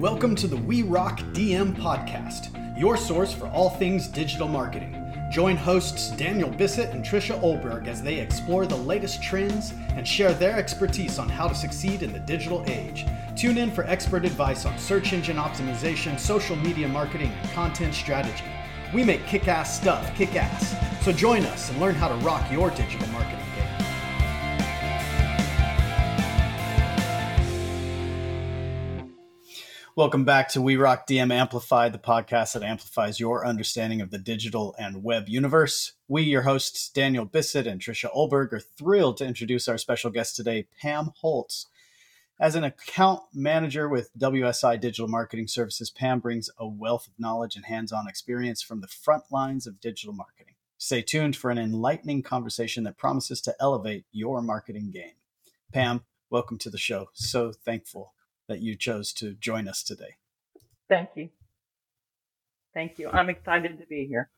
Welcome to the We Rock DM podcast, your source for all things digital marketing. Join hosts Daniel Bissett and Tricia Olberg as they explore the latest trends and share their expertise on how to succeed in the digital age. Tune in for expert advice on search engine optimization, social media marketing, and content strategy. We make kick ass stuff kick ass. So join us and learn how to rock your digital marketing. Welcome back to We Rock DM Amplified, the podcast that amplifies your understanding of the digital and web universe. We, your hosts, Daniel Bissett and Tricia Olberg, are thrilled to introduce our special guest today, Pam Hults. As an account manager with WSI Digital Marketing Services, Pam brings a wealth of knowledge and hands on experience from the front lines of digital marketing. Stay tuned for an enlightening conversation that promises to elevate your marketing game. Pam, welcome to the show. So thankful that you chose to join us today. Thank you. Thank you. I'm excited to be here.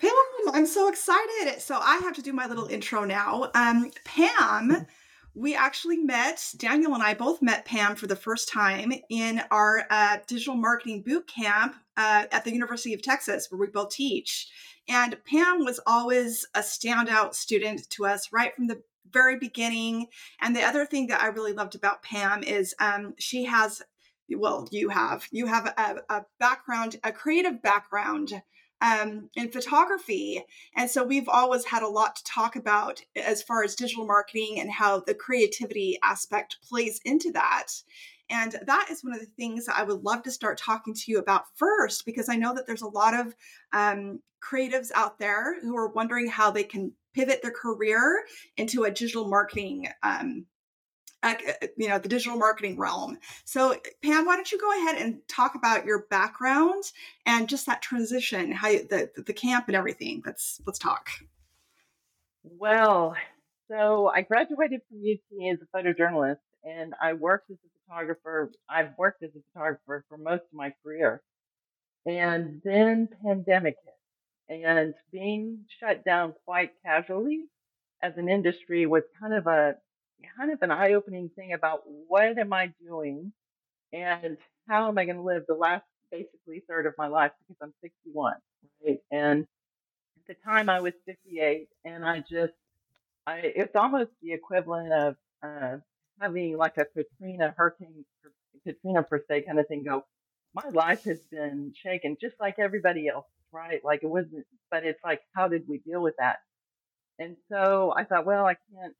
Pam, I'm so excited. So I have to do my little intro now. Um, Pam, we actually met, Daniel and I both met Pam for the first time in our uh, digital marketing boot camp uh, at the University of Texas, where we both teach. And Pam was always a standout student to us right from the very beginning. And the other thing that I really loved about Pam is um, she has, well, you have, you have a, a background, a creative background um, in photography. And so we've always had a lot to talk about as far as digital marketing and how the creativity aspect plays into that. And that is one of the things that I would love to start talking to you about first, because I know that there's a lot of um, creatives out there who are wondering how they can pivot their career into a digital marketing um, uh, you know the digital marketing realm. So pam why don't you go ahead and talk about your background and just that transition how you, the the camp and everything. Let's let's talk. Well so i graduated from ut as a photojournalist and i worked as a photographer i've worked as a photographer for most of my career. And then pandemic hit and being shut down quite casually as an industry was kind of a kind of an eye-opening thing about what am I doing and how am I going to live the last basically third of my life because I'm 61, right? And at the time I was 58, and I just I it's almost the equivalent of uh, having like a Katrina hurricane Katrina per se kind of thing go. My life has been shaken just like everybody else right? Like it wasn't, but it's like, how did we deal with that? And so I thought, well, I can't,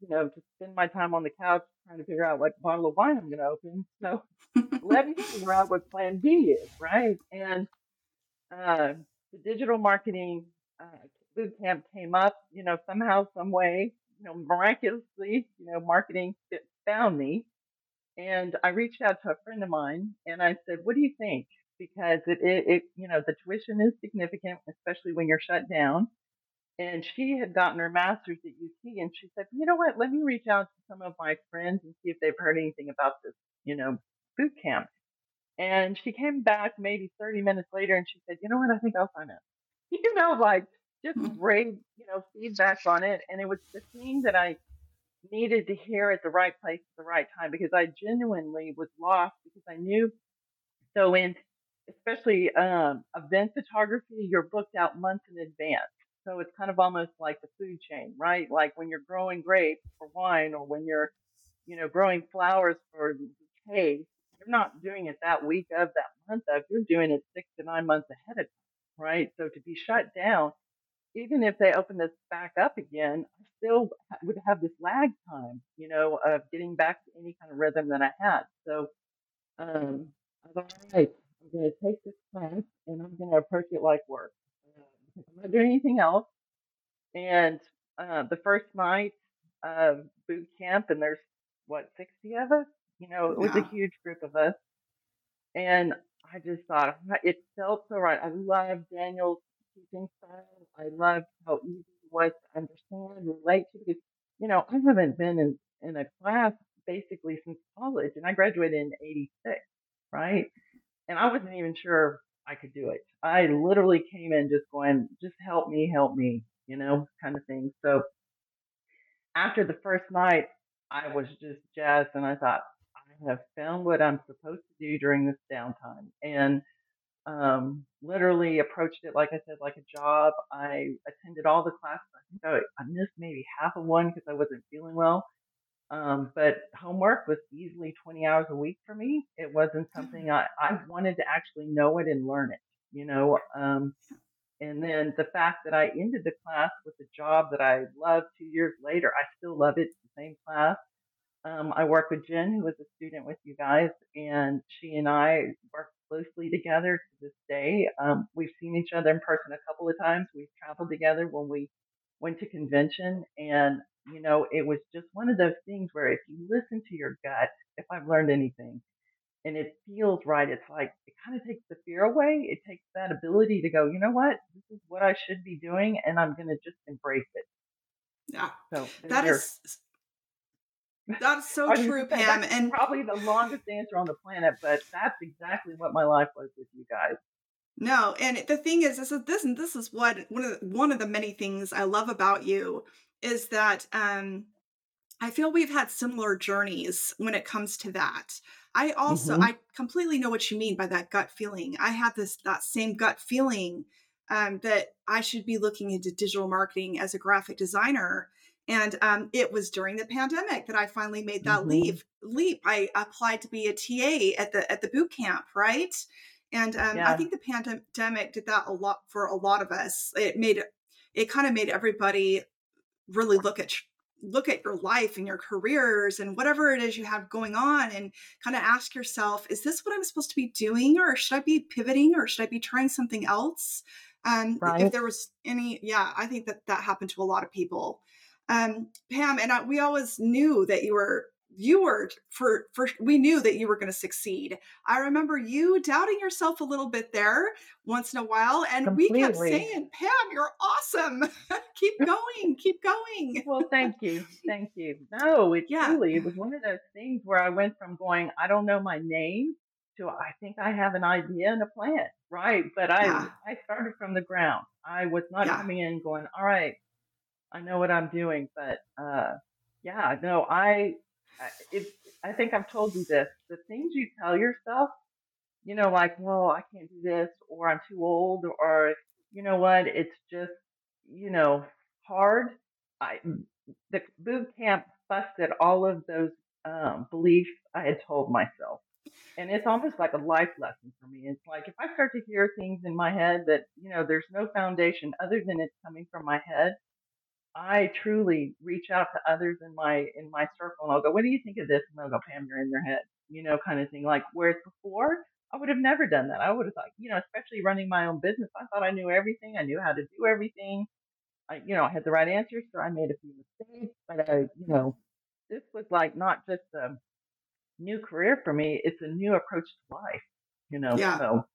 you know, just spend my time on the couch trying to figure out what bottle of wine I'm going to open. So let me figure out what plan B is, right? And uh, the digital marketing uh, boot camp came up, you know, somehow, some way, you know, miraculously, you know, marketing found me. And I reached out to a friend of mine and I said, what do you think? Because it, it, it, you know, the tuition is significant, especially when you're shut down. And she had gotten her master's at UT, and she said, you know what? Let me reach out to some of my friends and see if they've heard anything about this, you know, boot camp. And she came back maybe 30 minutes later, and she said, you know what? I think I'll sign up. You know, like just mm. great, you know, feedback on it. And it was the thing that I needed to hear at the right place at the right time because I genuinely was lost because I knew so in especially um, event photography, you're booked out months in advance. So it's kind of almost like the food chain, right? Like when you're growing grapes for wine or when you're, you know, growing flowers for hay, you're not doing it that week of that month of, you're doing it six to nine months ahead of time, right? So to be shut down, even if they open this back up again, I still would have this lag time, you know, of getting back to any kind of rhythm that I had. So, um, I thought, all right, I'm going to take this class and I'm going to approach it like work. Uh, I'm not doing anything else. And uh, the first night of boot camp, and there's what 60 of us. You know, it was yeah. a huge group of us, and I just thought it felt so right. I love Daniel's teaching style. I love how easy it was to understand, relate to. Because you know, I haven't been in in a class basically since college, and I graduated in '86, right? And I wasn't even sure I could do it. I literally came in just going, just help me, help me, you know, kind of thing. So after the first night, I was just jazzed and I thought, I have found what I'm supposed to do during this downtime. And um, literally approached it, like I said, like a job. I attended all the classes. I think I, I missed maybe half of one because I wasn't feeling well. Um, but homework was easily 20 hours a week for me. It wasn't something I, I wanted to actually know it and learn it, you know. Um, and then the fact that I ended the class with a job that I loved two years later, I still love it, the same class. Um, I work with Jen, who was a student with you guys, and she and I work closely together to this day. Um, we've seen each other in person a couple of times. We've traveled together when we went to convention, and you know, it was just one of those things where if you listen to your gut, if I've learned anything, and it feels right, it's like it kind of takes the fear away. It takes that ability to go, you know what, this is what I should be doing, and I'm going to just embrace it. Yeah. So that is that's so true, Pam. and probably the longest answer on the planet, but that's exactly what my life was with you guys. No, and the thing is, this is this and this is what one of the, one of the many things I love about you is that um, I feel we've had similar journeys when it comes to that. I also mm-hmm. I completely know what you mean by that gut feeling. I had this that same gut feeling um, that I should be looking into digital marketing as a graphic designer and um, it was during the pandemic that I finally made that mm-hmm. leap. Leap. I applied to be a TA at the at the boot camp, right? And um, yeah. I think the pandemic did that a lot for a lot of us. It made it kind of made everybody really look at look at your life and your careers and whatever it is you have going on and kind of ask yourself is this what i'm supposed to be doing or should i be pivoting or should i be trying something else um right. if there was any yeah i think that that happened to a lot of people um, Pam, and I, we always knew that you were you were for for we knew that you were going to succeed. I remember you doubting yourself a little bit there once in a while, and Completely. we kept saying, "Pam, you're awesome. keep going, keep going." well, thank you, thank you. No, it yeah. truly it was one of those things where I went from going, "I don't know my name." To I think I have an idea and a plan, right? But I yeah. I started from the ground. I was not yeah. coming in going, all right, I know what I'm doing, but uh, yeah, no, I, it, I think I've told you this. The things you tell yourself, you know, like, well, I can't do this, or I'm too old, or you know what, it's just, you know, hard. I, the boot camp busted all of those um, beliefs I had told myself. And it's almost like a life lesson for me. It's like if I start to hear things in my head that, you know, there's no foundation other than it's coming from my head, I truly reach out to others in my in my circle and I'll go, What do you think of this? And they'll go, Pam, you're in your head, you know, kind of thing. Like whereas before I would have never done that. I would have thought, you know, especially running my own business, I thought I knew everything. I knew how to do everything. I, you know, I had the right answers, so I made a few mistakes, but I, you know, this was like not just a new career for me; it's a new approach to life. You know, yeah. So,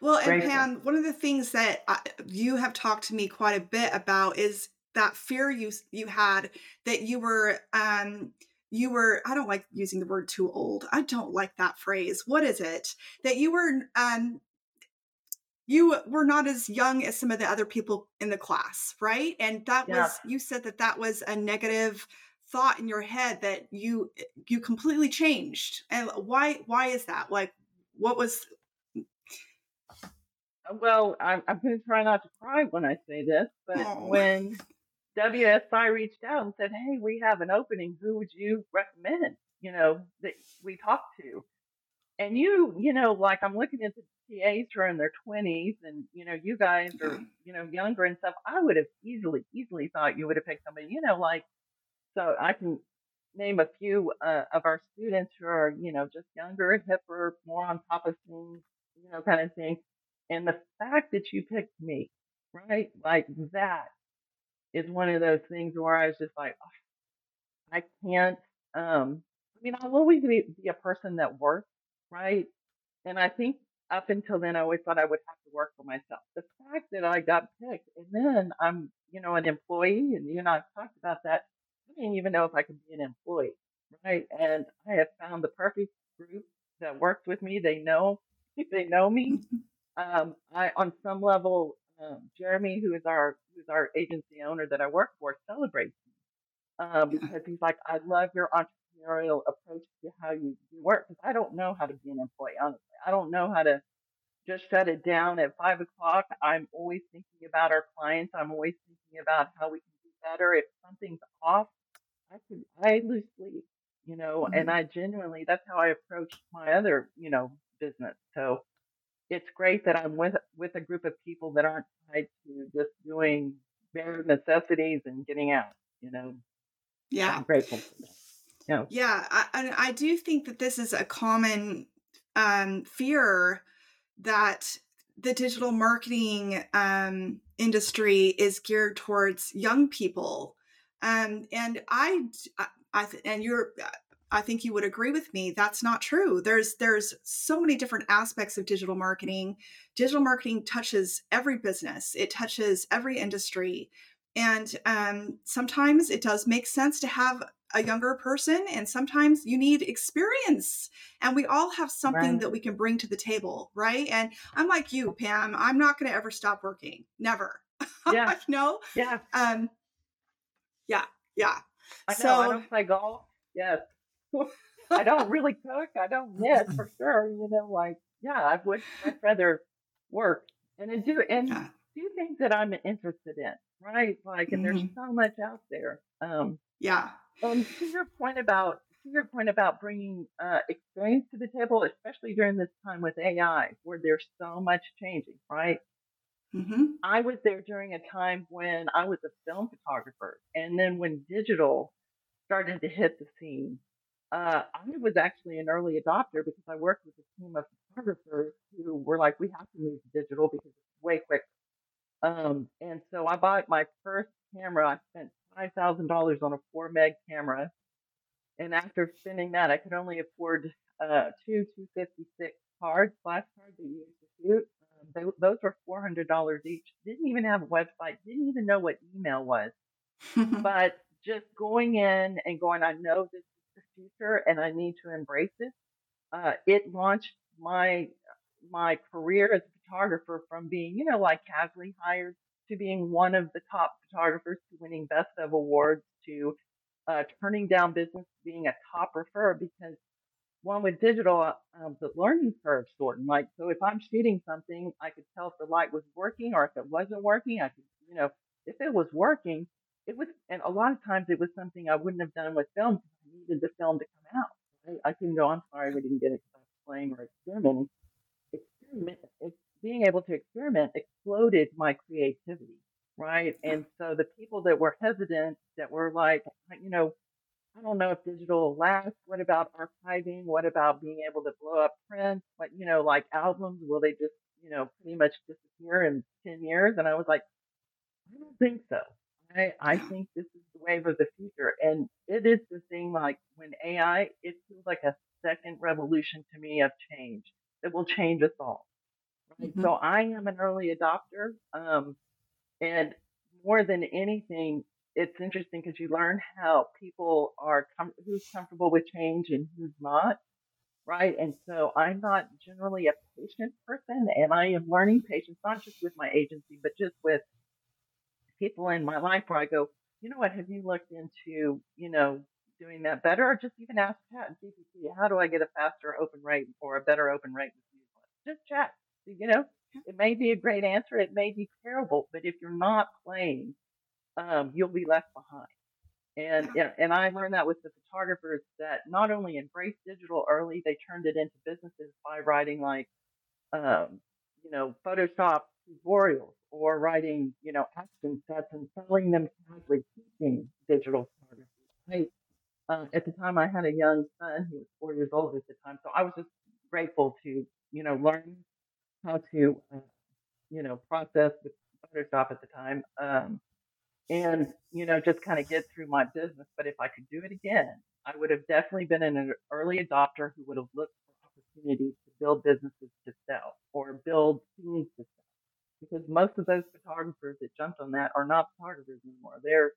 well, and Pam, one of the things that I, you have talked to me quite a bit about is that fear you you had that you were um you were i don't like using the word too old i don't like that phrase what is it that you were um you were not as young as some of the other people in the class right and that yeah. was you said that that was a negative thought in your head that you you completely changed and why why is that like what was well i'm, I'm going to try not to cry when i say this but oh. when WSI reached out and said, "Hey, we have an opening. Who would you recommend? You know that we talked to." And you, you know, like I'm looking at the TAs who are in their 20s, and you know, you guys are, you know, younger and stuff. I would have easily, easily thought you would have picked somebody, you know, like. So I can name a few uh, of our students who are, you know, just younger, hipper, more on top of things, you know, kind of thing. And the fact that you picked me, right, like that is one of those things where I was just like, oh, I can't. Um, I mean, I'll always be, be a person that works, right? And I think up until then, I always thought I would have to work for myself. The fact that I got picked, and then I'm, you know, an employee, and you and I talked about that. I didn't even know if I could be an employee, right? And I have found the perfect group that works with me. They know, they know me. Um, I, on some level, um, Jeremy, who is our who's our agency owner that I work for, celebrates me uh, because he's like, I love your entrepreneurial approach to how you work because I don't know how to be an employee. Honestly, I don't know how to just shut it down at five o'clock. I'm always thinking about our clients. I'm always thinking about how we can do better. If something's off, I could I lose sleep, you know, mm-hmm. and I genuinely that's how I approach my other, you know, business. So it's great that I'm with with a group of people that aren't tied to just doing bare necessities and getting out, you know. Yeah. I'm grateful for that. Yeah. Yeah. I, I do think that this is a common um, fear that the digital marketing um, industry is geared towards young people. Um, and I, I, and you're, I think you would agree with me. That's not true. There's there's so many different aspects of digital marketing. Digital marketing touches every business. It touches every industry, and um, sometimes it does make sense to have a younger person and sometimes you need experience and we all have something right. that we can bring to the table right and i'm like you pam i'm not going to ever stop working never yeah no yeah um yeah yeah I know, so i don't play golf yes i don't really cook i don't knit for sure you know like yeah i would i'd rather work and do and do things that i'm interested in right like and mm-hmm. there's so much out there um yeah and to your point about to your point about bringing uh, experience to the table, especially during this time with AI, where there's so much changing, right? Mm-hmm. I was there during a time when I was a film photographer, and then when digital started to hit the scene, uh, I was actually an early adopter because I worked with a team of photographers who were like, "We have to move to digital because it's way quicker." Um, and so I bought my first camera. I spent $5,000 on a 4 meg camera. And after spending that, I could only afford uh, two 256 cards, flash cards that you use to shoot. Um, they, those were $400 each. Didn't even have a website, didn't even know what email was. but just going in and going, I know this future and I need to embrace it. Uh, it launched my my career as a photographer from being, you know, like casually hired to being one of the top photographers to winning best of awards to uh, turning down business being a top referrer because one with digital uh, um, the learning curve shortened like so if i'm shooting something i could tell if the light was working or if it wasn't working i could you know if it was working it was and a lot of times it was something i wouldn't have done with film needed the film to come out right? i couldn't go i'm sorry we didn't get it playing or experimenting experiment being able to experiment exploded my creativity, right? And so the people that were hesitant, that were like, you know, I don't know if digital will last. What about archiving? What about being able to blow up prints? What, you know, like albums, will they just, you know, pretty much disappear in 10 years? And I was like, I don't think so. I, I think this is the wave of the future. And it is the thing like when AI, it feels like a second revolution to me of change that will change us all. Mm-hmm. So I am an early adopter. Um, and more than anything, it's interesting because you learn how people are, com- who's comfortable with change and who's not. Right. And so I'm not generally a patient person and I am learning patience, not just with my agency, but just with people in my life where I go, you know what, have you looked into, you know, doing that better or just even ask chat GPT, how do I get a faster open rate or a better open rate with you? Just chat you know, it may be a great answer, it may be terrible, but if you're not playing, um, you'll be left behind. And and I learned that with the photographers that not only embraced digital early, they turned it into businesses by writing like, um, you know, Photoshop tutorials or writing, you know, action sets and selling them casually, teaching digital photography. I, uh, at the time, I had a young son; he was four years old at the time, so I was just grateful to, you know, learn how to, uh, you know, process with Photoshop at the time. Um, and, you know, just kind of get through my business. But if I could do it again, I would have definitely been an early adopter who would have looked for opportunities to build businesses to sell or build teams to sell. Because most of those photographers that jumped on that are not photographers anymore. They're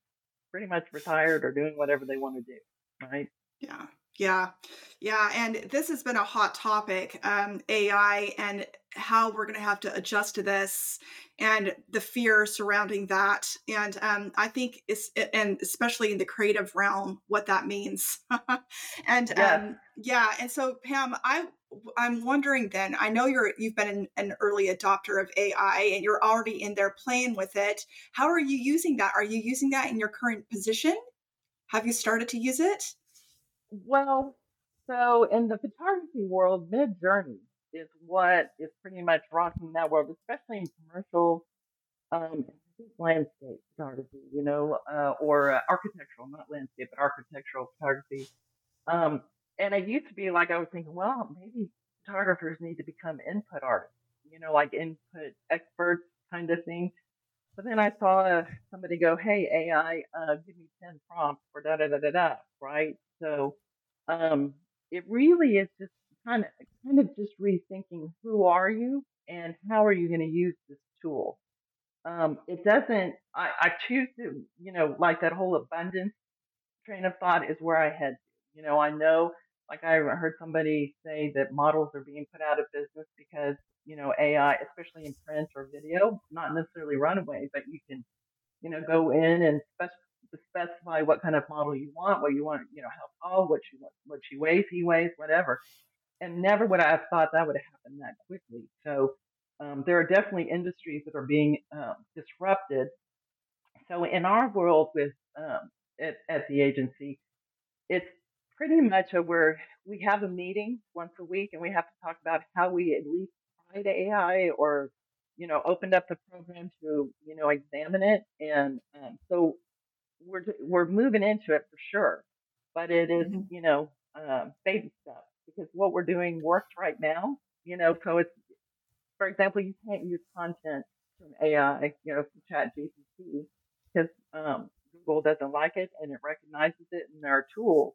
pretty much retired or doing whatever they want to do. Right. Yeah. Yeah, yeah, and this has been a hot topic, um, AI and how we're going to have to adjust to this, and the fear surrounding that, and um, I think it's and especially in the creative realm, what that means, and Yeah. um, yeah, and so Pam, I I'm wondering then. I know you're you've been an, an early adopter of AI, and you're already in there playing with it. How are you using that? Are you using that in your current position? Have you started to use it? Well, so in the photography world, Midjourney is what is pretty much rocking that world, especially in commercial um, landscape photography, you know, uh, or uh, architectural, not landscape, but architectural photography. Um, and it used to be like I was thinking, well, maybe photographers need to become input artists, you know, like input experts kind of thing. But then I saw uh, somebody go, "Hey AI, uh, give me ten prompts for da da da da da," right? So um, it really is just kind of kind of just rethinking who are you and how are you going to use this tool. Um, it doesn't. I, I choose to, you know, like that whole abundance train of thought is where I head. You know, I know, like I heard somebody say that models are being put out of business because, you know, AI, especially in print or video, not necessarily runaway, but you can, you know, go in and spec- specify what kind of model you want, what you want, you know, how tall, what she what she weighs, he weighs, whatever. And never would I have thought that would have happened that quickly. So um, there are definitely industries that are being um, disrupted. So in our world with um, at, at the agency, it's pretty much a where we have a meeting once a week and we have to talk about how we at least tried AI or you know opened up the program to you know examine it and um, so we're we're moving into it for sure but it is Mhm. you know um, baby steps because what we're doing works right now you know so it's for example you can't use content from AI you know from ChatGPT because um, Google doesn't like it and it recognizes it there are tools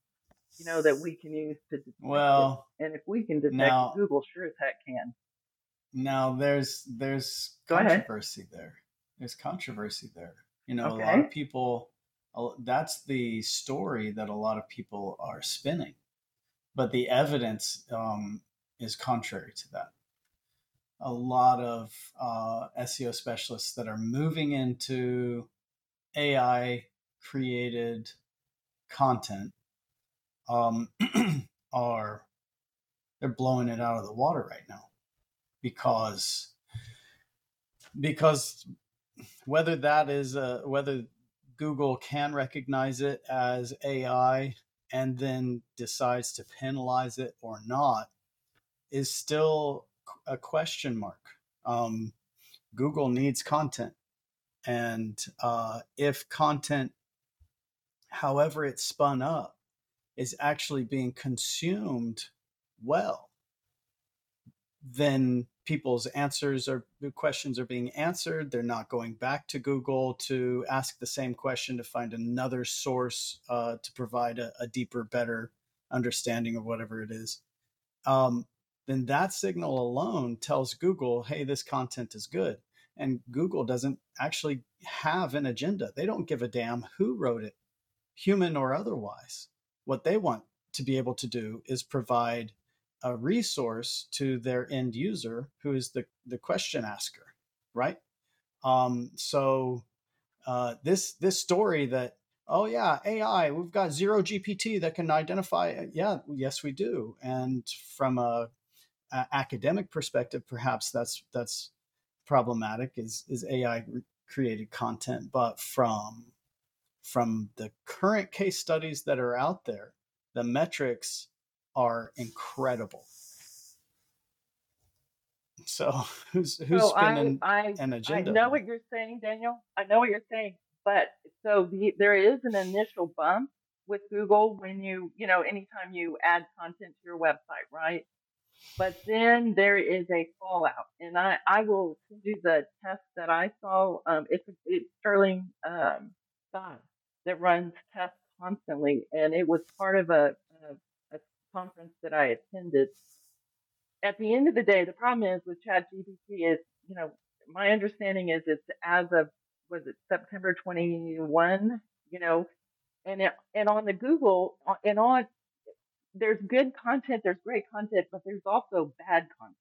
you know, that we can use to detect it. Well, And if we can detect now it, Google sure as heck can. now there's there's Go ahead. controversy there. There's controversy there. You know, a lot of people. That's the story that a lot of people are spinning, but the evidence um, is contrary to that. A lot of uh, SEO specialists that are moving into AI created content um, are they're blowing it out of the water right now because because whether that is uh, whether Google can recognize it as AI and then decides to penalize it or not is still a question mark. Um, Google needs content, and uh, if content, however it's spun up, is actually being consumed well, then people's answers or questions are being answered. They're not going back to Google to ask the same question to find another source uh, to provide a, a deeper, better understanding of whatever it is. Um, then that signal alone tells Google, hey, this content is good. And Google doesn't actually have an agenda. They don't give a damn who wrote it, human or otherwise. What they want to be able to do is provide a resource to their end user who is the, the question asker, right? Um, so uh, this this story that oh yeah AI we've got ZeroGPT that can identify yeah yes we do and from a, a academic perspective perhaps that's that's problematic is is AI created content but from from the current case studies that are out there the metrics are incredible so who's who's So spinning I, an I agenda know what you're saying, Daniel. I know what you're saying. But so the, there is an initial bump with Google when you, you know, anytime you add content to your website, right? But then there is a fallout, and I, I will send you the test that I saw. Um, it's it's Sterling um, Scott that runs tests constantly, and it was part of a, a, a conference that I attended. At the end of the day, the problem is with ChatGPT is, you know, my understanding is it's as of was it September 21, you know, and it, and on the Google uh, and on there's good content, there's great content, but there's also bad content,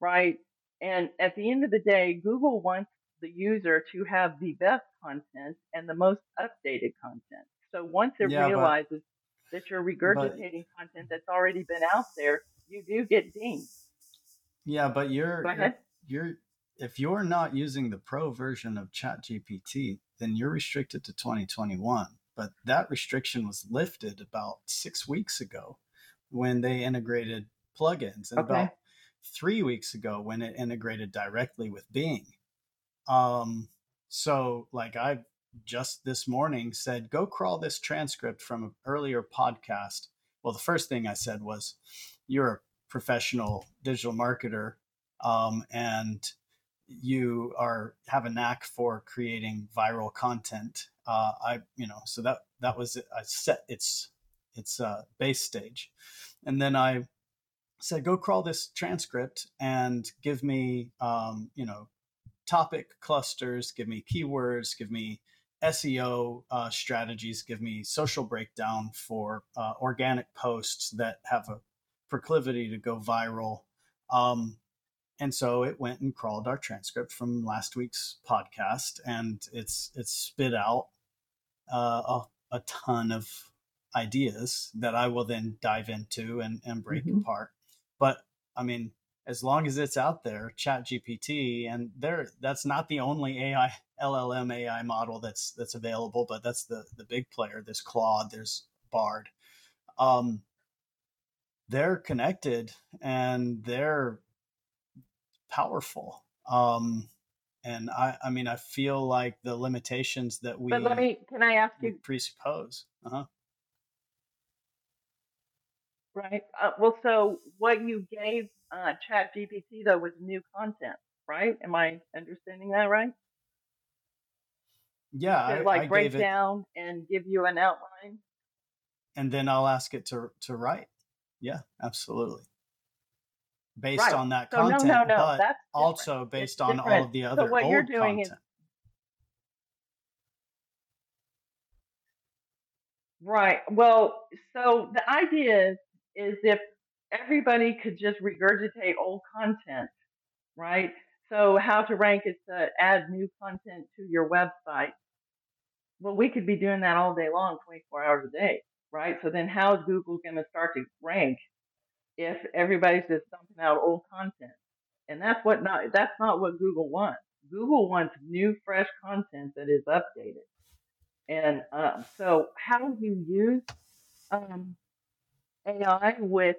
right? And at the end of the day, Google wants the user to have the best content and the most updated content. So once it yeah, realizes but, that you're regurgitating but, content that's already been out there, you do get dinged. Yeah, but you're, you're, you're if you're not using the pro version of ChatGPT, then you're restricted to 2021. But that restriction was lifted about six weeks ago when they integrated plugins, and okay. about three weeks ago when it integrated directly with Bing. Um, so, like, I just this morning said, go crawl this transcript from an earlier podcast. Well, the first thing I said was, you're a professional digital marketer, um, and you are have a knack for creating viral content. Uh, I, you know, so that that was it. I set its its uh, base stage, and then I said, go crawl this transcript and give me, um, you know, topic clusters, give me keywords, give me SEO uh, strategies, give me social breakdown for uh, organic posts that have a proclivity to go viral. Um, and so it went and crawled our transcript from last week's podcast, and it's it's spit out uh, a, a, ton of ideas that I will then dive into and, and break mm-hmm. apart. But I mean, as long as it's out there, ChatGPT, and there that's not the only AI LLM AI model that's that's available, but that's the the big player. There's Claude, there's Bard. Um, they're connected and they're powerful. Um, and I, I mean, I feel like the limitations that we. But let me. Can I ask you? Presuppose. Uh huh. Right. Uh, well, so what you gave uh, ChatGPT though was new content, right? Am I understanding that right? Yeah, I, like I break down and give you an outline. And then I'll ask it to to write. Yeah, absolutely based right. on that so content, no, no, no. but That's also based on all of the other so what old you're doing content. Is, right. Well, so the idea is, is if everybody could just regurgitate old content, right? So how to rank is to add new content to your website. Well, we could be doing that all day long, 24 hours a day, right? So then how is Google going to start to rank if everybody's just dumping out old content. And that's what not that's not what Google wants. Google wants new, fresh content that is updated. And um, so, how you use um, AI with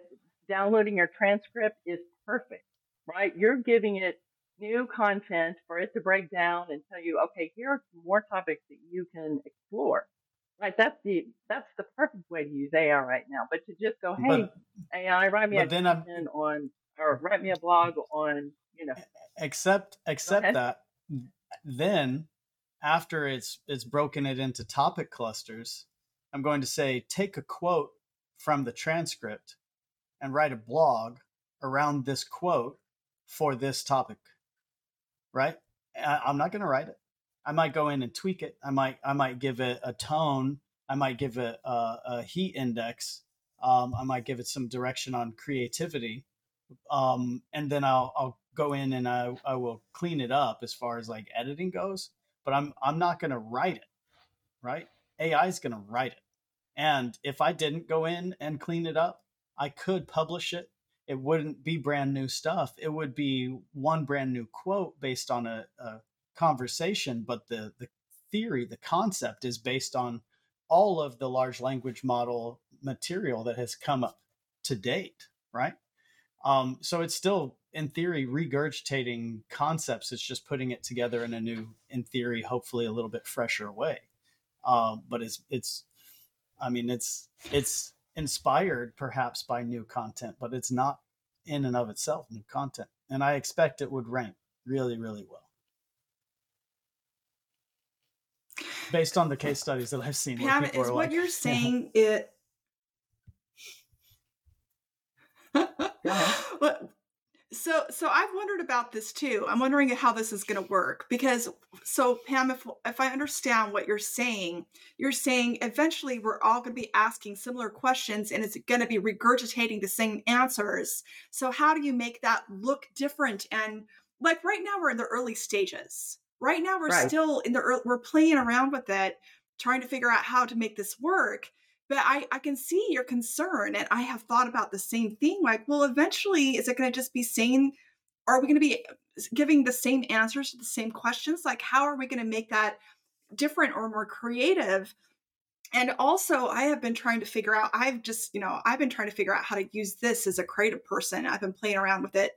downloading your transcript is perfect, right? You're giving it new content for it to break down and tell you, okay, here are some more topics that you can explore. Right, that's the that's the perfect way to use AI right now. But to just go, hey, but, AI, write me a then on or write me a blog on, you know. Except except that then after it's it's broken it into topic clusters, I'm going to say take a quote from the transcript and write a blog around this quote for this topic. Right? I'm not going to write it. I might go in and tweak it. I might I might give it a tone. I might give it a, a heat index. Um, I might give it some direction on creativity, um, and then I'll I'll go in and I I will clean it up as far as like editing goes. But I'm I'm not going to write it, right? AI is going to write it, and if I didn't go in and clean it up, I could publish it. It wouldn't be brand new stuff. It would be one brand new quote based on a, a conversation, but the the theory, the concept is based on all of the large language model material that has come up to date, right? Um, so it's still, in theory, regurgitating concepts. It's just putting it together in a new, in theory, hopefully a little bit fresher way. Um, but it's it's, I mean, it's it's inspired perhaps by new content, but it's not in and of itself new content. And I expect it would rank really, really well. based on the case studies that I've seen. Pam, is what like, you're saying it? what So, so I've wondered about this too. I'm wondering how this is going to work because, so Pam, if if I understand what you're saying, you're saying eventually we're all going to be asking similar questions and it's going to be regurgitating the same answers. So, how do you make that look different? And like right now, we're in the early stages. Right now, we're right. still in the early, we're playing around with it, trying to figure out how to make this work but I, I can see your concern and i have thought about the same thing like well eventually is it going to just be saying are we going to be giving the same answers to the same questions? Like how are we going to make that different or more creative? And also i have been trying to figure out i've just you know i've been trying to figure out how to use this as a creative person i've been playing around with it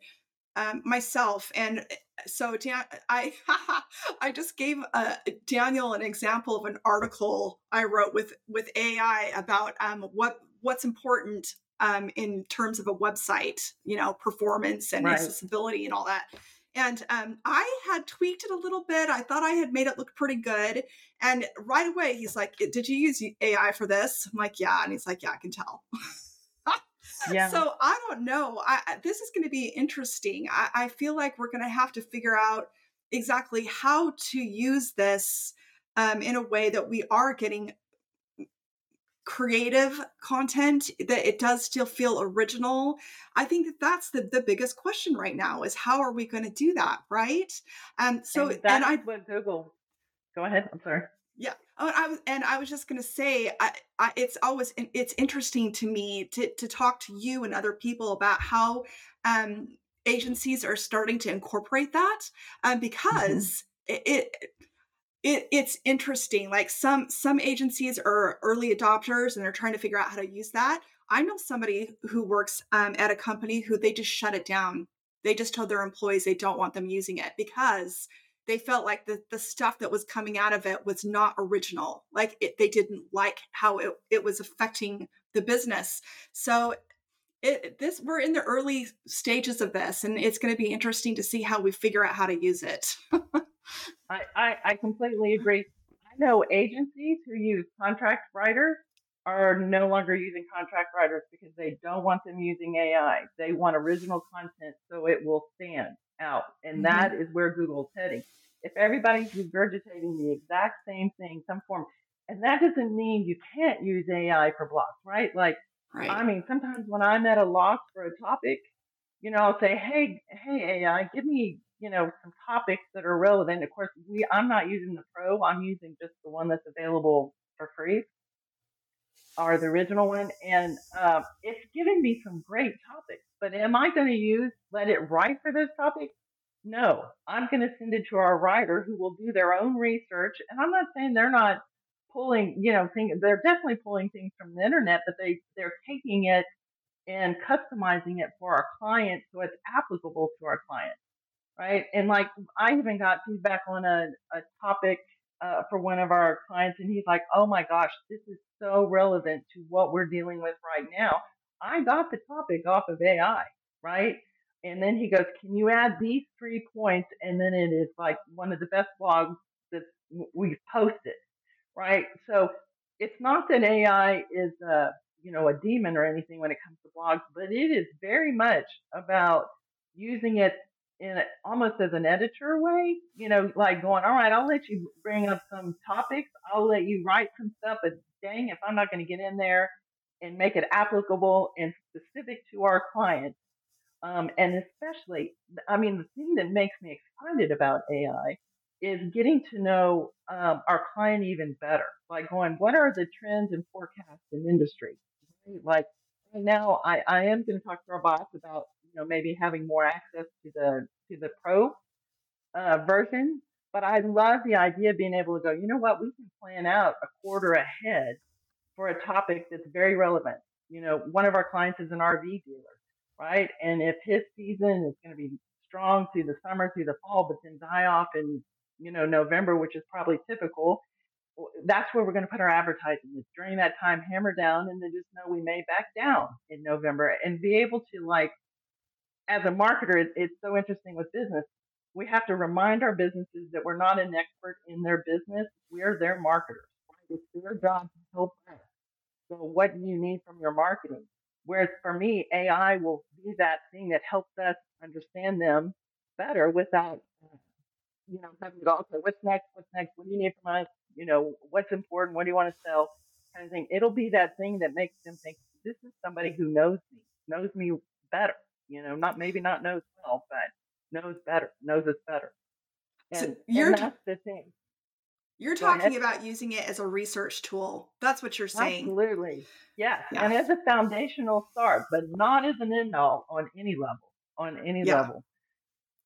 um, myself and eh, so Dan, I I just gave uh, Daniel an example of an article I wrote with with AI about um, what what's important um, in terms of a website, you know, performance and right. accessibility and all that. And um, I had tweaked it a little bit. I thought I had made it look pretty good. And right away, he's like, "Did you use AI for this?" I'm like, "Yeah," and he's like, "Yeah, I can tell." yeah. So I don't know. I, this is going to be interesting. I, I feel like we're going to have to figure out exactly how to use this um, in a way that we are getting creative content that it does still feel original i think that that's the, the biggest question right now is how are we going to do that right um so and, and i what google go ahead i'm sorry yeah I was, and I was just going to say, I, I, it's always it's interesting to me to to talk to you and other people about how um, agencies are starting to incorporate that, um, mm-hmm. because mm-hmm. it, it it, it's interesting. Like some some agencies are early adopters and they're trying to figure out how to use that. I know somebody who works um, at a company who they just shut it down. They just told their employees they don't want them using it because they felt like the, the stuff that was coming out of it was not original like it, they didn't like how it, it was affecting the business. So it, this we're in the early stages of this and it's going to be interesting to see how we figure out how to use it. I, I, I completely agree. I know agencies who use contract writers are no longer using contract writers because they don't want them using ai they want original content so it will stand out. And mm-hmm. that is where Google's heading. If everybody's regurgitating the exact same thing, some form, and that doesn't mean you can't use AI for blocks, right? Like, right. I mean, sometimes when I'm at a loss for a topic, you know, I'll say, hey, hey, AI, give me, you know, some topics that are relevant. Of course, we, I'm not using the pro, I'm using just the one that's available for free or the original one. And uh, it's giving me some great topics. But am I going to use, let it write for those topics? No, I'm going to send it to our writer who will do their own research. And I'm not saying they're not pulling, you know, thing, they're definitely pulling things from the internet, but they, they're taking it and customizing it for our client so it's applicable to our client. Right. And like, I even got feedback on a, a topic uh, for one of our clients, and he's like, oh my gosh, this is so relevant to what we're dealing with right now. I got the topic off of AI, right? And then he goes, Can you add these three points? And then it is like one of the best blogs that we've posted, right? So it's not that AI is a, you know, a demon or anything when it comes to blogs, but it is very much about using it in a, almost as an editor way, you know, like going, all right, I'll let you bring up some topics. I'll let you write some stuff, but dang, if I'm not going to get in there and make it applicable and specific to our clients. Um, and especially, I mean, the thing that makes me excited about AI is getting to know um, our client even better. Like going, what are the trends and forecasts in industry? Like now, I, I am going to talk to our boss about, you know, maybe having more access to the to the pro uh, version. But I love the idea of being able to go, you know what, we can plan out a quarter ahead for a topic that's very relevant. You know, one of our clients is an RV dealer, right? And if his season is going to be strong through the summer, through the fall, but then die off in, you know, November, which is probably typical, that's where we're going to put our advertising. It's during that time, hammer down, and then just know we may back down in November and be able to like, as a marketer, it's so interesting with business. We have to remind our businesses that we're not an expert in their business. We're their marketers. It's their job to help us. So what do you need from your marketing? Whereas for me, AI will be that thing that helps us understand them better without, you know, having to go, okay, what's next? What's next? What do you need from us? You know, what's important? What do you want to sell? Kind of thing. It'll be that thing that makes them think this is somebody who knows me, knows me better. You know, not maybe not knows well, but knows better, knows us better. And, So you're and that's the thing. you're talking about using it as a research tool. That's what you're saying. Absolutely. Yes. Yeah. And as a foundational start, but not as an end all on any level. On any Yeah. level.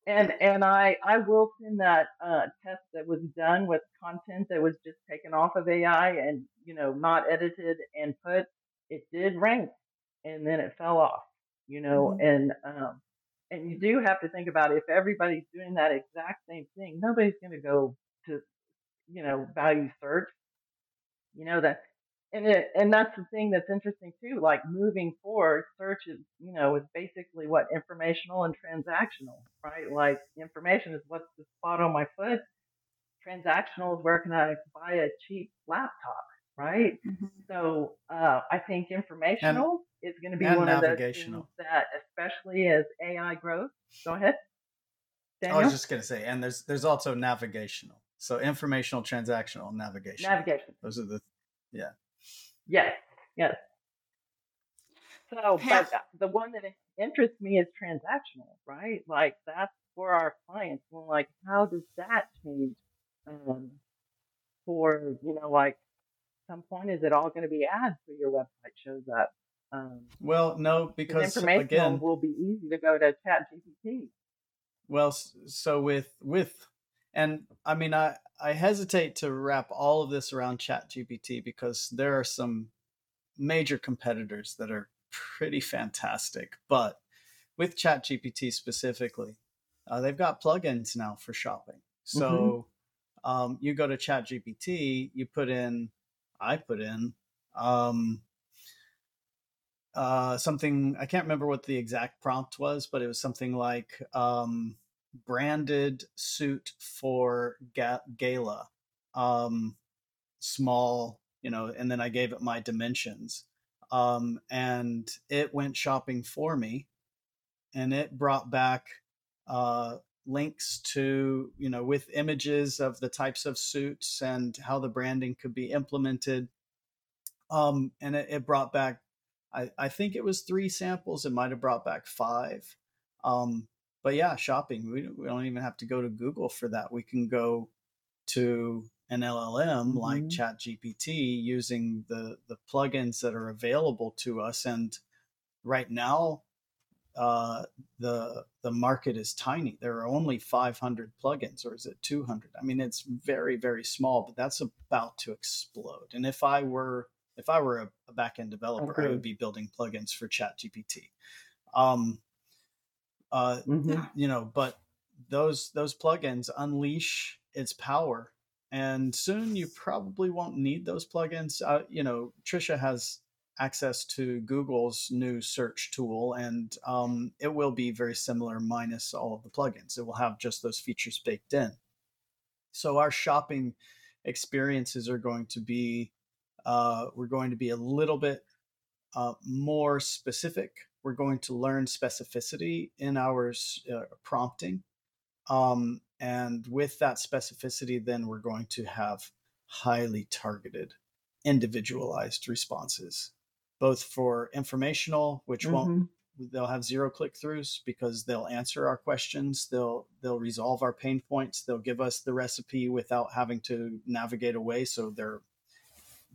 And and I I will send that uh, test that was done with content that was just taken off of AI and you know not edited and put. It did rank, and then it fell off. You know, Mhm. and um, and you do have to think about if everybody's doing that exact same thing, nobody's going to go to you know value search. You know that and it and that's the thing that's interesting too like moving forward search is you know is basically what? Informational and transactional right? Like information is what's the spot on my foot. Transactional is where can i buy a cheap laptop right Mhm. so uh, i think informational is going to be and one of those things that especially as ai grows go ahead Daniel? I was just going to say, and there's there's also navigational. So informational, transactional, navigation. navigation Those are the yeah. Yes, yes. So, but the one that interests me is transactional, right? Like that's for our clients. Well, like, how does that change? Um, for you know, like, some point is it all going to be ads so your website shows up? Um, well, no, because informational again, will be easy to go to ChatGPT. Well, so with with and I mean I I hesitate to wrap all of this around ChatGPT because there are some major competitors that are pretty fantastic, but with ChatGPT specifically, uh, they've got plugins now for shopping. So um, you go to ChatGPT, you put in, I put in um, uh, something I can't remember what the exact prompt was, but it was something like um, branded suit for ga- gala, um, small, you know, and then I gave it my dimensions, um, and it went shopping for me, and it brought back uh, links to you know with images of the types of suits and how the branding could be implemented, um, and it, it brought back I, I think it was three samples. It might have brought back five. Um, but yeah, shopping. We, we don't even have to go to Google for that. We can go to an LLM like Mhm. ChatGPT using the the plugins that are available to us. And right now, uh, the the market is tiny. There are only 500 plugins, or is it 200? I mean, it's very very small, but that's about to explode. And if I were if I were a, a backend developer, I would be building plugins for ChatGPT. Um, uh, Mm-hmm. You know, but those those plugins unleash its power, and soon you probably won't need those plugins. Uh, you know, Tricia has access to Google's new search tool, and um, it will be very similar, minus all of the plugins. It will have just those features baked in. So our shopping experiences are going to be uh, we're going to be a little bit uh, more specific. We're going to learn specificity in our uh, prompting. Um, and with that specificity, then we're going to have highly targeted, individualized responses, both for informational, which won't Mhm. they'll have zero click throughs because they'll answer our questions they'll they'll resolve our pain points they'll give us the recipe without having to navigate away so they're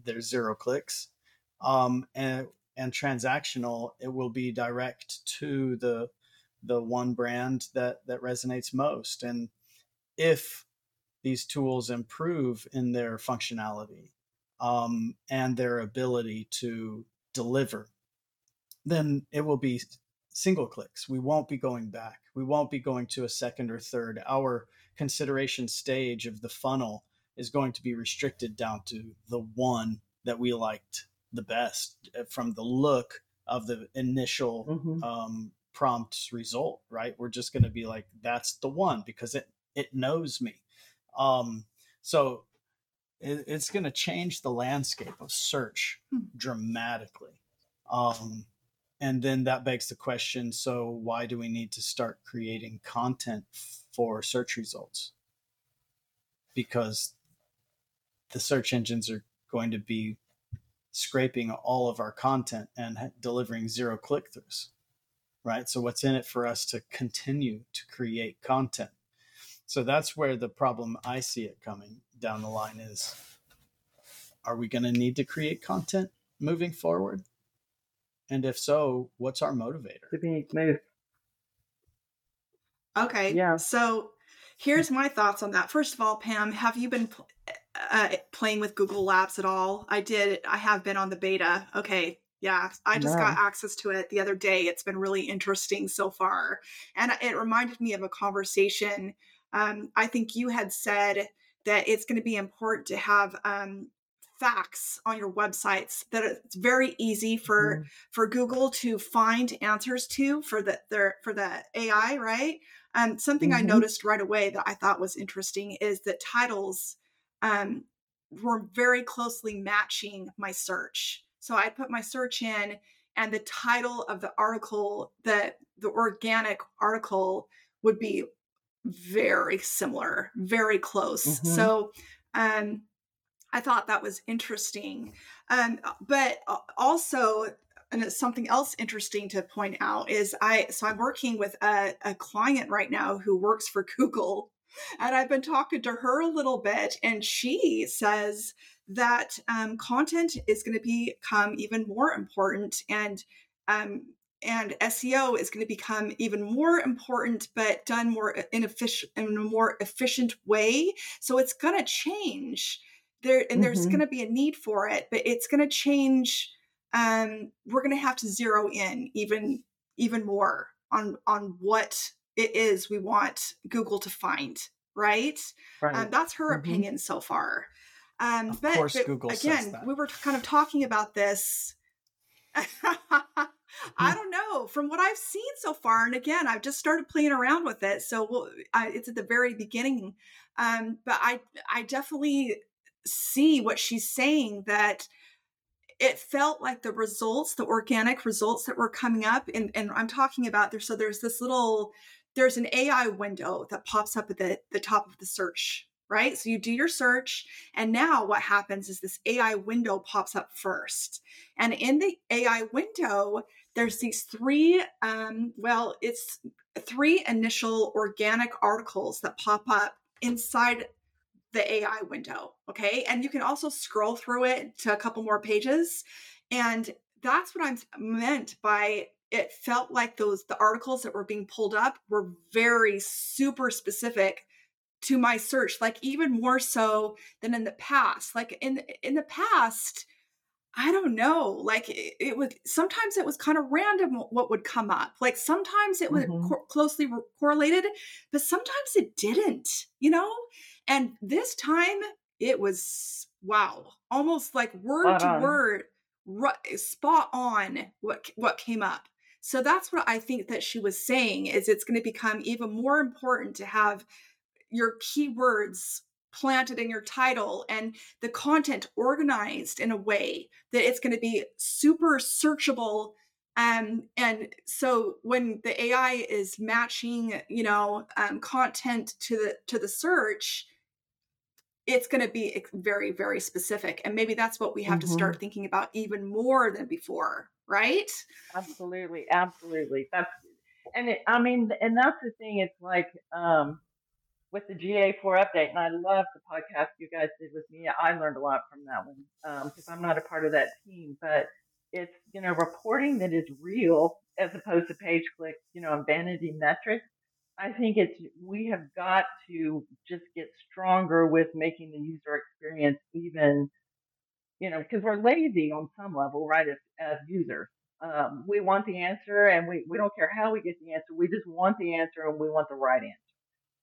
there's zero clicks um, and and transactional it will be direct to the the one brand that that resonates most and if these tools improve in their functionality um, and their ability to deliver then it will be single clicks. We won't be going back. We won't be going to a second or third. Our consideration stage of the funnel is going to be restricted down to the one that we liked the best uh, from the look of the initial Mhm. um, prompt result, right? We're just going to be like, that's the one because it, it knows me. Um, so it, it's going to change the landscape of search Hmm. dramatically. Um, and then that begs the question so why do we need to start creating content for search results because the search engines are going to be scraping all of our content and delivering zero click throughs right so what's in it for us to continue to create content so that's where the problem i see it coming down the line is are we going to need to create content moving forward and if so, what's our motivator? To be move. Okay. Yeah. So here's my thoughts on that. First of all, Pam, have you been pl- uh, playing with Google Labs at all? I did. I have been on the beta. Okay. Yeah, I just got access to it the other day. It's been really interesting so far. And it reminded me of a conversation. Um, I think you had said that it's going to be important to have um, facts on your websites that it's very easy for mm-hmm. for Google to find answers to for the their for the AI, right? Um, something mm-hmm. I noticed right away that I thought was interesting is that titles um, were very closely matching my search. So I put my search in, and the title of the article, the the organic article, would be very similar, very close. Mm-hmm. So um, I thought that was interesting. Um, but also, and it's something else interesting to point out is I so I'm working with a, a client right now who works for Google, and I've been talking to her a little bit, and she says that um, content is going to become even more important, and um, and SEO is going to become even more important, but done more inefficient in a more efficient way. So it's going to change there and mm-hmm. there's going to be a need for it but it's going to change um we're going to have to zero in even even more on on what it is we want google to find right, right. Um, that's her mm-hmm. opinion so far um of but, course but google again we were kind of talking about this I don't know. From what I've seen so far, and again, I've just started playing around with it, so we'll, I, it's at the very beginning. Um, but I, I definitely see what she's saying that it felt like the results the organic results that were coming up and, and i'm talking about there so there's this little there's an ai window that pops up at the, the top of the search right so you do your search and now what happens is this ai window pops up first and in the ai window there's these three um, well it's three initial organic articles that pop up inside the AI window. Okay. And you can also scroll through it to a couple more pages. And that's what I'm meant by it felt like those the articles that were being pulled up were very super specific to my search like even more so than in the past like in in the past I don't know. Like it, it was sometimes it was kind of random what would come up. Like sometimes it was mm-hmm. co- closely re- correlated, but sometimes it didn't, you know? And this time it was wow, almost like word to word spot on what what came up. So that's what I think that she was saying is it's going to become even more important to have your keywords planted in your title and the content organized in a way that it's going to be super searchable um, and so when the ai is matching you know um, content to the to the search it's going to be very very specific and maybe that's what we have mm-hmm. to start thinking about even more than before right absolutely absolutely that's and it, i mean and that's the thing it's like um with the GA4 update, and I love the podcast you guys did with me. I learned a lot from that one because um, I'm not a part of that team, but it's you know reporting that is real as opposed to page clicks, you know, and vanity metrics. I think it's we have got to just get stronger with making the user experience even, you know, because we're lazy on some level, right? As, as users, um, we want the answer, and we we don't care how we get the answer. We just want the answer, and we want the right answer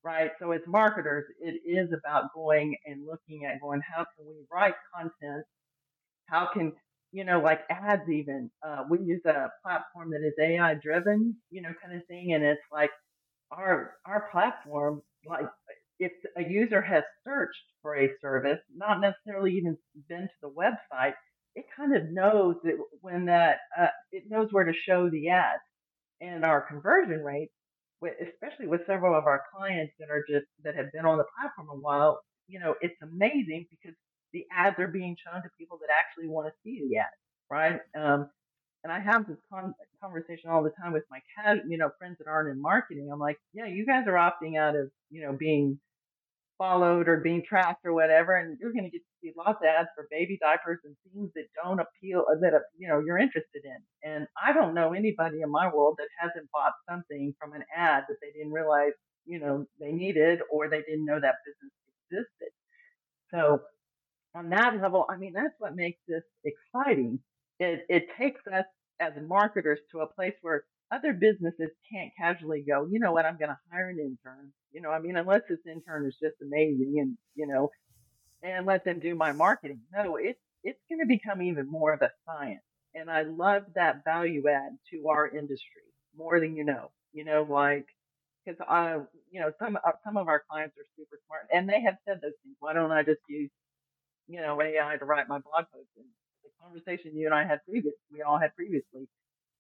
right? So as marketers, it is about going and looking at going, how can we write content? How can, you know, like ads even, uh, we use a platform that is AI driven, you know, kind of thing. And it's like our, our platform, like if a user has searched for a service, not necessarily even been to the website, it kind of knows that when that, uh, it knows where to show the ads. And our conversion rates, especially with several of our clients that are just that have been on the platform a while, you know, it's amazing because the ads are being shown to people that actually want to see the ads, right? Um, and I have this con- conversation all the time with my cat, you know, friends that aren't in marketing. I'm like, yeah, you guys are opting out of, you know, being followed or being tracked or whatever, and you're going to get see lots of ads for baby diapers and things that don't appeal uh, that uh, you know you're interested in. And I don't know anybody in my world that hasn't bought something from an ad that they didn't realize you know they needed or they didn't know that business existed. So on that level, I mean that's what makes this exciting. It it takes us as marketers to a place where other businesses can't casually go, you know what, I'm going to hire an intern. You know, I mean, unless this intern is just amazing and, you know, and let them do my marketing. No, it's, it's going to become even more of a science. And I love that value add to our industry more than you know, you know, like, because I, you know, some, uh, some of our clients are super smart and they have said those things. Why don't I just use, you know, AI to write my blog post? And the conversation you and I had previous, we all had previously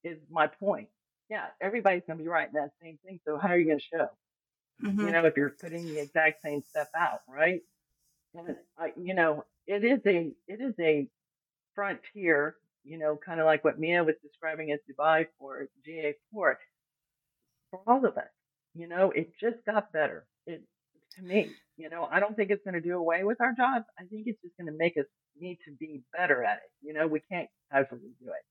is my point yeah, everybody's going to be writing that same thing. So how are you going to show? Mm-hmm. You know, if you're putting the exact same stuff out, right? And I, you know, it is a it is a frontier. You know, kind of like what Mia was describing as Dubai for GA4 for all of us. You know, it just got better. It to me, you know, I don't think it's going to do away with our jobs. I think it's just going to make us need to be better at it. You know, we can't casually do it.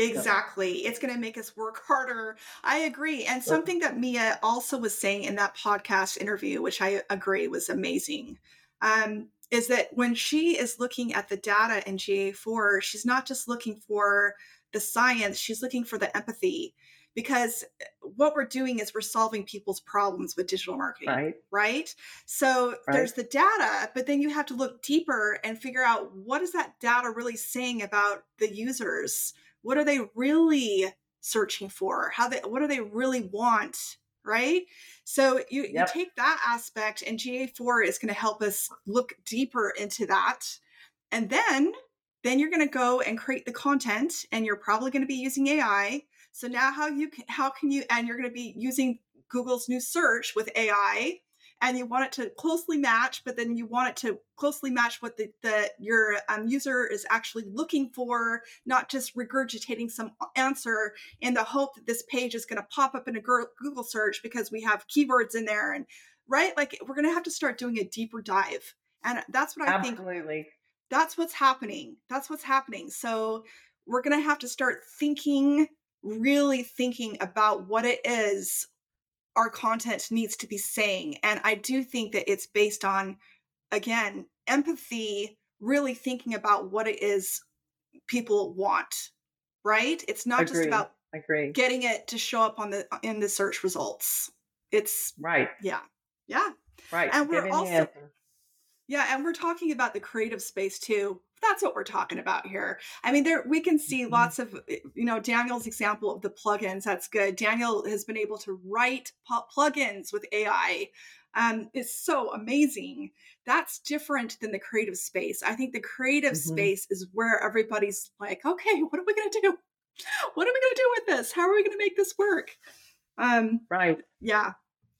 Exactly. It's going to make us work harder. I agree. And something that Mia also was saying in that podcast interview, which I agree was amazing, um, is that when she is looking at the data in GA4, she's not just looking for the science, she's looking for the empathy. Because eh, what we're doing is we're solving people's problems with digital marketing, right? right? So right. there's the data, but then you have to look deeper and figure out what is that data really saying about the users what are they really searching for how they what do they really want right so you, yep. you take that aspect and ga4 is going to help us look deeper into that and then then you're going to go and create the content and you're probably going to be using ai so now how you can how can you and you're going to be using google's new search with ai and you want it to closely match, but then you want it to closely match what the, the your um, user is actually looking for, not just regurgitating some answer in the hope that this page is going to pop up in a Google search because we have keywords in there and right like we're going to have to start doing a deeper dive and that's what i Absolutely. think Absolutely. that's what's happening that's what's happening so we're going to have to start thinking really thinking about what it is our content needs to be saying. And I do think that it's based on, again, empathy, really thinking about what it is people want, right? It's not Agreed. just about Agreed. getting it to show up on the in the search results. It's right. Yeah. Yeah. Right. And we're also yeah, and we're talking about the creative space too. That's what we're talking about here. I mean, there we can see mm-hmm. lots of, eh, you know, Daniel's example of the plugins. That's good. Daniel has been able to write plugins with AI. Um, is so amazing. That's different than the creative space. I think the creative mm-hmm. space is where everybody's like, okay, what are we going to do? What are we going to do with this? How are we going to make this work? Um, right. Yeah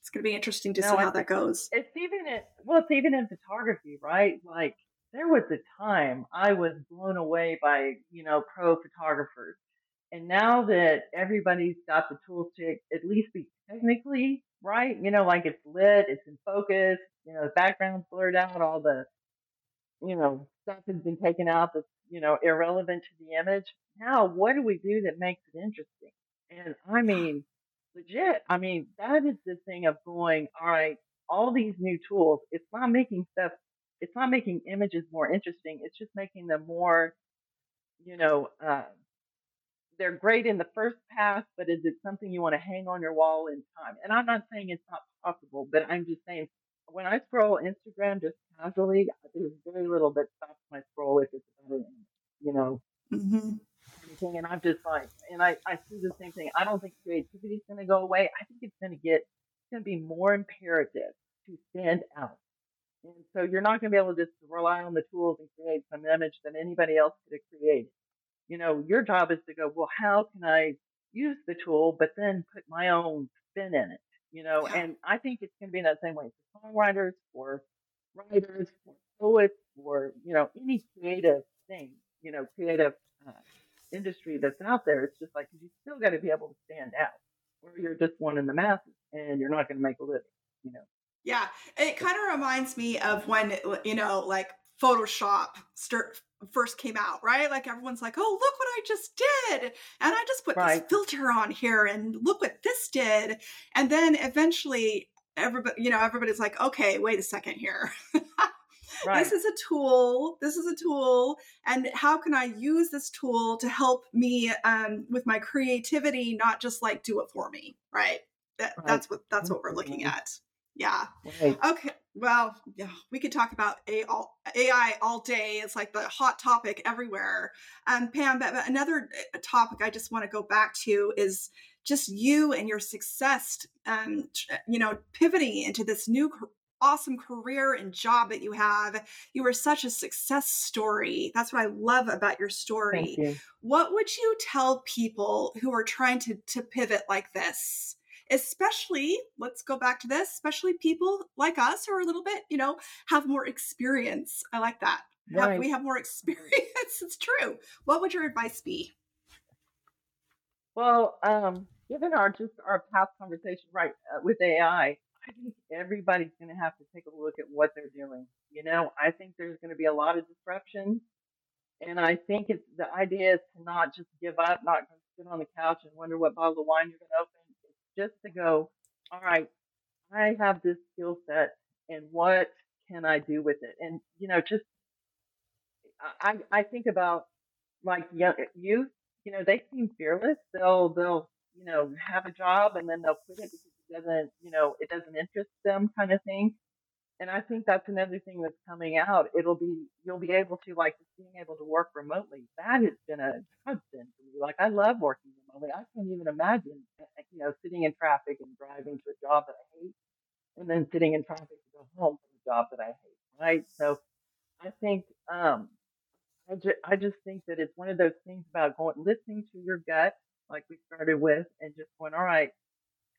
it's going to be interesting to no, see how that goes. It's even in, well, it's even in photography, right? Like there was a time I was blown away by, you know, pro photographers. And now that everybody's got the tools to at least be technically right, you know, like it's lit, it's in focus, you know, the background's blurred out, all the, you know, stuff has been taken out that's, you know, irrelevant to the image. Now, what do we do that makes it interesting? And I mean, legit. I mean, that is the thing of going, all right, all these new tools, it's not making stuff, it's not making images more interesting. It's just making them more, you know, uh, they're great in the first pass, but is it something you want to hang on your wall in time? And I'm not saying it's not possible, but I'm just saying when I scroll Instagram just casually, there's very little that stops my scroll if it's better, you know. Mm-hmm and I'm just like, and I, I see the same thing. I don't think creativity is going to go away. I think it's going to get, it's going to be more imperative to stand out. And so you're not going to be able to just rely on the tools and create some image that anybody else could have created. You know, your job is to go, well, how can I use the tool, but then put my own spin in it? You know, and I think it's going to be that same way for songwriters, for writers, for poets, for, you know, any creative thing, you know, creative uh, industry that's out there. It's just like, you still got to be able to stand out or you're just one in the masses and you're not going to make a living, you know. Yeah, it kind of reminds me of when you know, like Photoshop start, first came out, right? Like everyone's like, "Oh, look what I just did," and I just put Right. this filter on here, and look what this did. And then eventually, everybody, you know, everybody's like, "Okay, wait a second here." Right. This is a tool. This is a tool, and how can I use this tool to help me um, with my creativity, not just like do it for me, right? That, Right. That's what that's what we're looking Mhm. at. Yeah. right. Okay. Well, yeah, we could talk about all, AI all day. It's like the hot topic everywhere. Um, Pam, but, another uh, topic I just want to go back to is just you and your success. Um, you know, pivoting into this new awesome career and job that you have. You were such a success story. That's what I love about your story. You. What would you tell people who are trying to to pivot like this? Especially, let's go back to this, especially people like us who are a little bit, you know, have more experience. I like that. Have, we have more experience. it's true. What would your advice be? Well, um, given our just our past conversation, right, uh, with AI, I think everybody's going to have to take a look at what they're doing. You know, I think there's going to be a lot of disruption, and I think it's the idea is to not just give up, not sit on the couch and wonder what bottle of wine you're going to open. Just to go, all right, I have this skill set, and what can I do with it? And you know, just I I I think about like young, eh, youth you know, they seem fearless. They'll they'll you know have a job and then they'll quit it because it doesn't you know it doesn't interest them kind of thing. And I think that's another thing that's coming out. It'll be you'll be able to like being able to work remotely. That has been a godsend for me. Like I love working remotely. I can't even imagine uh, you know sitting in traffic and driving to a job that I hate, and then sitting in traffic to go home from a job that I hate. Right. So I think um, I, ju- I just think that it's one of those things about going, listening to your gut, like we started with, and just going, all right,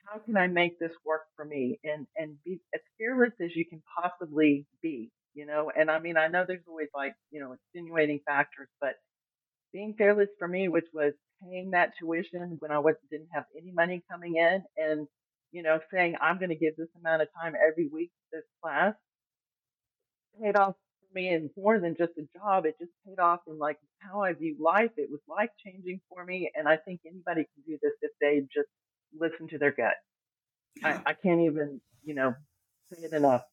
how can I make this work for me? And, and be as fearless as you can possibly be, you know? And I mean, I know there's always like, you know, extenuating factors, but being fearless for me, which was paying that tuition when I was, didn't have any money coming in and, you know, saying, I'm going to give this amount of time every week to this class paid off for me in more than just a job. It just paid off in like how I view life. It was life changing for me. And I think anybody can do this if they just listen to their gut. Yeah. I, I can't even, you know, say it enough.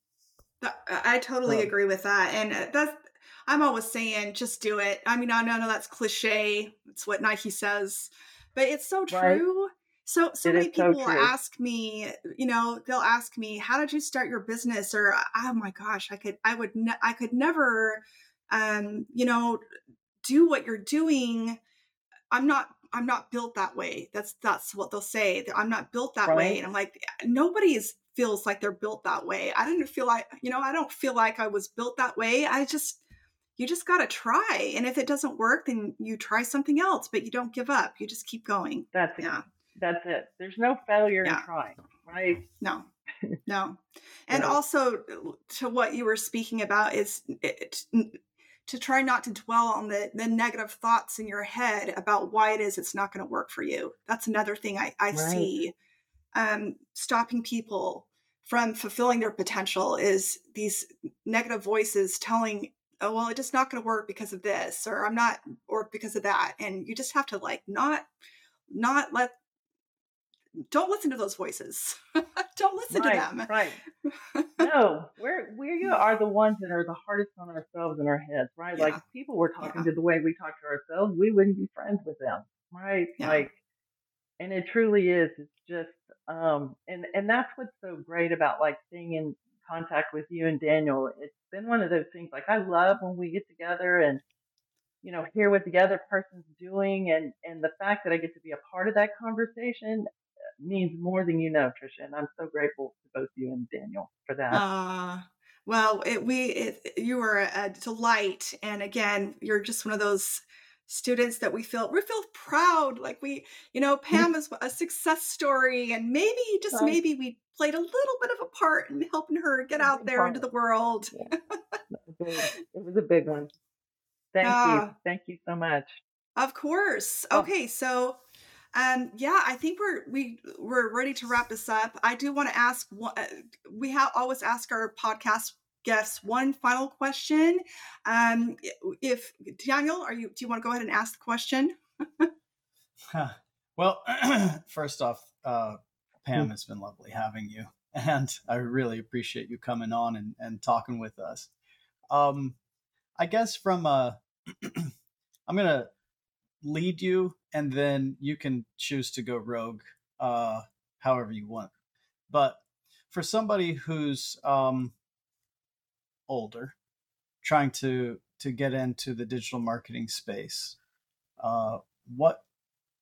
I totally agree with that. And uh, that's, I'm always saying, just do it. I mean, I know know that's cliche. It's what Nike says, but it's so right? true. So, so It many is so people ask me, you know, they'll ask me, how did you start your business? Or, oh my gosh, I could, I would, ne- I could never, um, you know, do what you're doing. I'm not, I'm not built that way. That's, that's what they'll say. I'm not built that way. And I'm like, eh, nobody's feels like they're built that way. I didn't feel like, you know, I don't feel like I was built that way. I just, you just got to try. And if it doesn't work, then you try something else, but you don't give up. You just keep going. That's it. Yeah. That's it. There's no failure in trying, right? No, no. And So, also to what you were speaking about is it, to try not to dwell on the, the negative thoughts in your head about why it is it's not going to work for you. That's another thing I, I right. see um, stopping people from fulfilling their potential is these negative voices telling, oh, well, it's just not going to work because of this, or I'm not, or because of that. And you just have to like not, not let, don't listen to those voices. don't listen to them. right. No, we're we are the ones that are the hardest on ourselves in our heads, right? Like Yeah. if people were talking Yeah. to the way we talk to ourselves, we wouldn't be friends with them, right? Yeah. Like, and it truly is. It's just, um, and and that's what's so great about like staying in contact with you and Daniel. It's been one of those things. Like I love when we get together and you know hear what the other person's doing, and and the fact that I get to be a part of that conversation means more than you know, Tricia. And I'm so grateful to both you and Daniel for that. Uh, well, it, we it, you are a delight, and again, you're just one of those students that we feel we feel proud like we you know pam is a success story and maybe just Right. maybe we played a little bit of a part in helping her get out there into the world Yeah. It was a big one. Thank Yeah. you. Thank you so much. Of course. Oh. Okay, so um yeah, I think we're we we're ready to wrap this up. I do want to ask uh, we have always ask our podcast guests one final question. Um if Daniel, are you do you want to go ahead and ask the question? Huh. Well, first off, uh, Pam, it's been lovely having you, and I really appreciate you coming on and, and talking with us. Um, I guess from uh, I'm gonna lead you, and then you can choose to go rogue, uh, however you want. But for somebody who's um, older, trying to to get into the digital marketing space, uh, what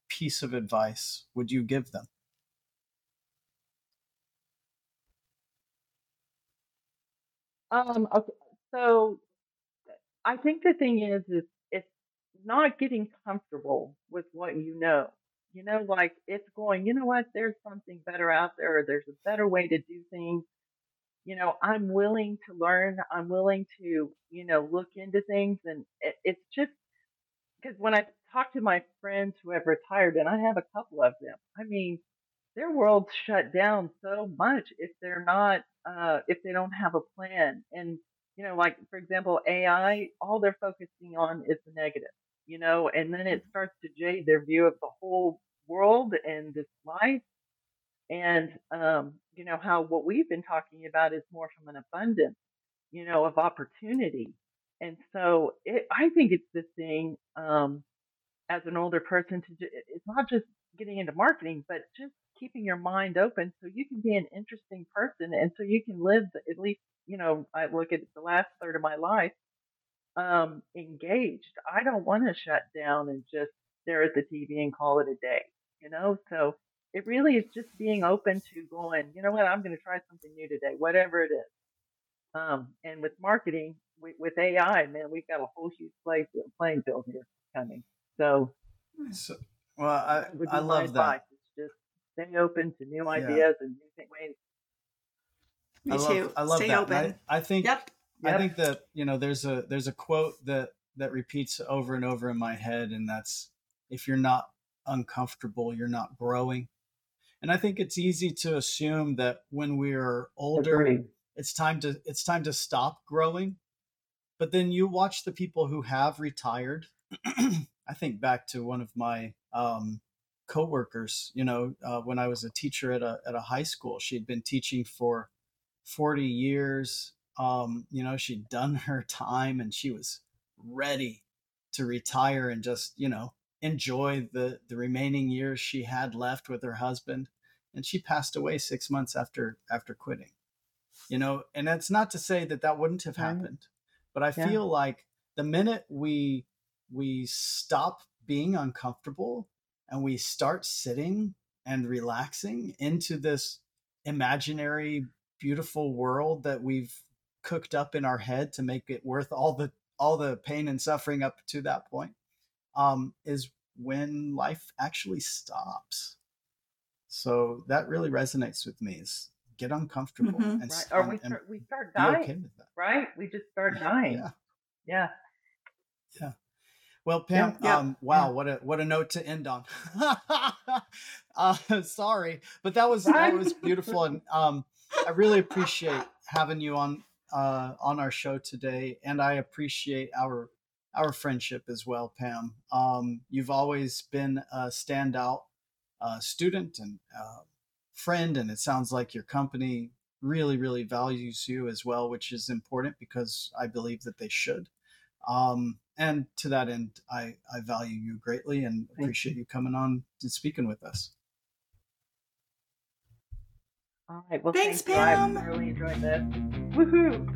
piece of advice would you give them? Um, okay, so I think the thing is, is not getting comfortable with what you know. You know, like it's going, you know what, there's something better out there, or there's a better way to do things. You know, I'm willing to learn. I'm willing to, you know, look into things. And it, it's just because when I talk to my friends who have retired, and I have a couple of them, I mean, their world's shut down so much if they're not uh if they don't have a plan and you know like for example ai all they're focusing on is the negative you know and then it starts to jade their view of the whole world and this life. And um you know how what we've been talking about is more from an abundance you know of opportunity. And so it, i think it's the thing um as an older person to ju- it's not just getting into marketing but just keeping your mind open so you can be an interesting person and so you can live at least you know i look at the last third of my life um engaged i don't want to shut down and just stare at the tv and call it a day you know so it really is just being open to going you know what i'm going to try something new today whatever it is um and with marketing with, with ai man we've got a whole huge play, playing field here coming so So, well, I, would be I love advice. that. It's just stay open to new Yeah. ideas and new thi- ways. Me I love, too. I love Stay that. open. I, I think Yep. I think that you know there's a there's a quote that that repeats over and over in my head, and that's if you're not uncomfortable, you're not growing. And I think it's easy to assume that when we're older, it's time to it's time to stop growing. But then you watch the people who have retired. I think back to one of my um, coworkers you know uh, when i was a teacher at a, at a high school. She'd been teaching for 40 years um, you know she'd done her time and she was ready to retire and just you know enjoy the the remaining years she had left with her husband and she passed away six months after after quitting you know and that's not to say that that wouldn't have Right. happened but i Yeah. feel like the minute we we stop being uncomfortable and we start sitting and relaxing into this imaginary beautiful world that we've cooked up in our head to make it worth all the all the pain and suffering up to that point um, is when life actually stops so that really resonates with me is get uncomfortable Mhm. and, Right. Or and- we start, we start dying, okay right? We just start dying. yeah Yeah. yeah. Well, Pam, Yeah, um, wow, what a what a note to end on. uh, sorry, but that was that was beautiful, and um, I really appreciate having you on uh, on our show today, and I appreciate our our friendship as well, Pam. Um, you've always been a standout uh, student and uh, friend, and it sounds like your company really, really values you as well, which is important because I believe that they should. Um, and to that end, I, I value you greatly and appreciate you coming on and speaking with us. All right. Well, Thanks, thank you. I Pam. really enjoyed this. Woohoo!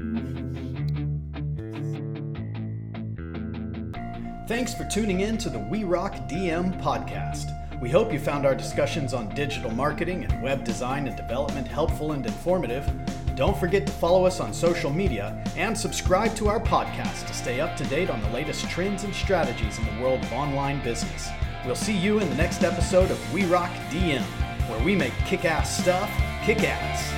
Thanks for tuning in to the We Rock DM podcast. We hope you found our discussions on digital marketing and web design and development helpful and informative. Don't forget to follow us on social media and subscribe to our podcast to stay up to date on the latest trends and strategies in the world of online business. We'll see you in the next episode of We Rock DM, where we make kick ass stuff kick ass.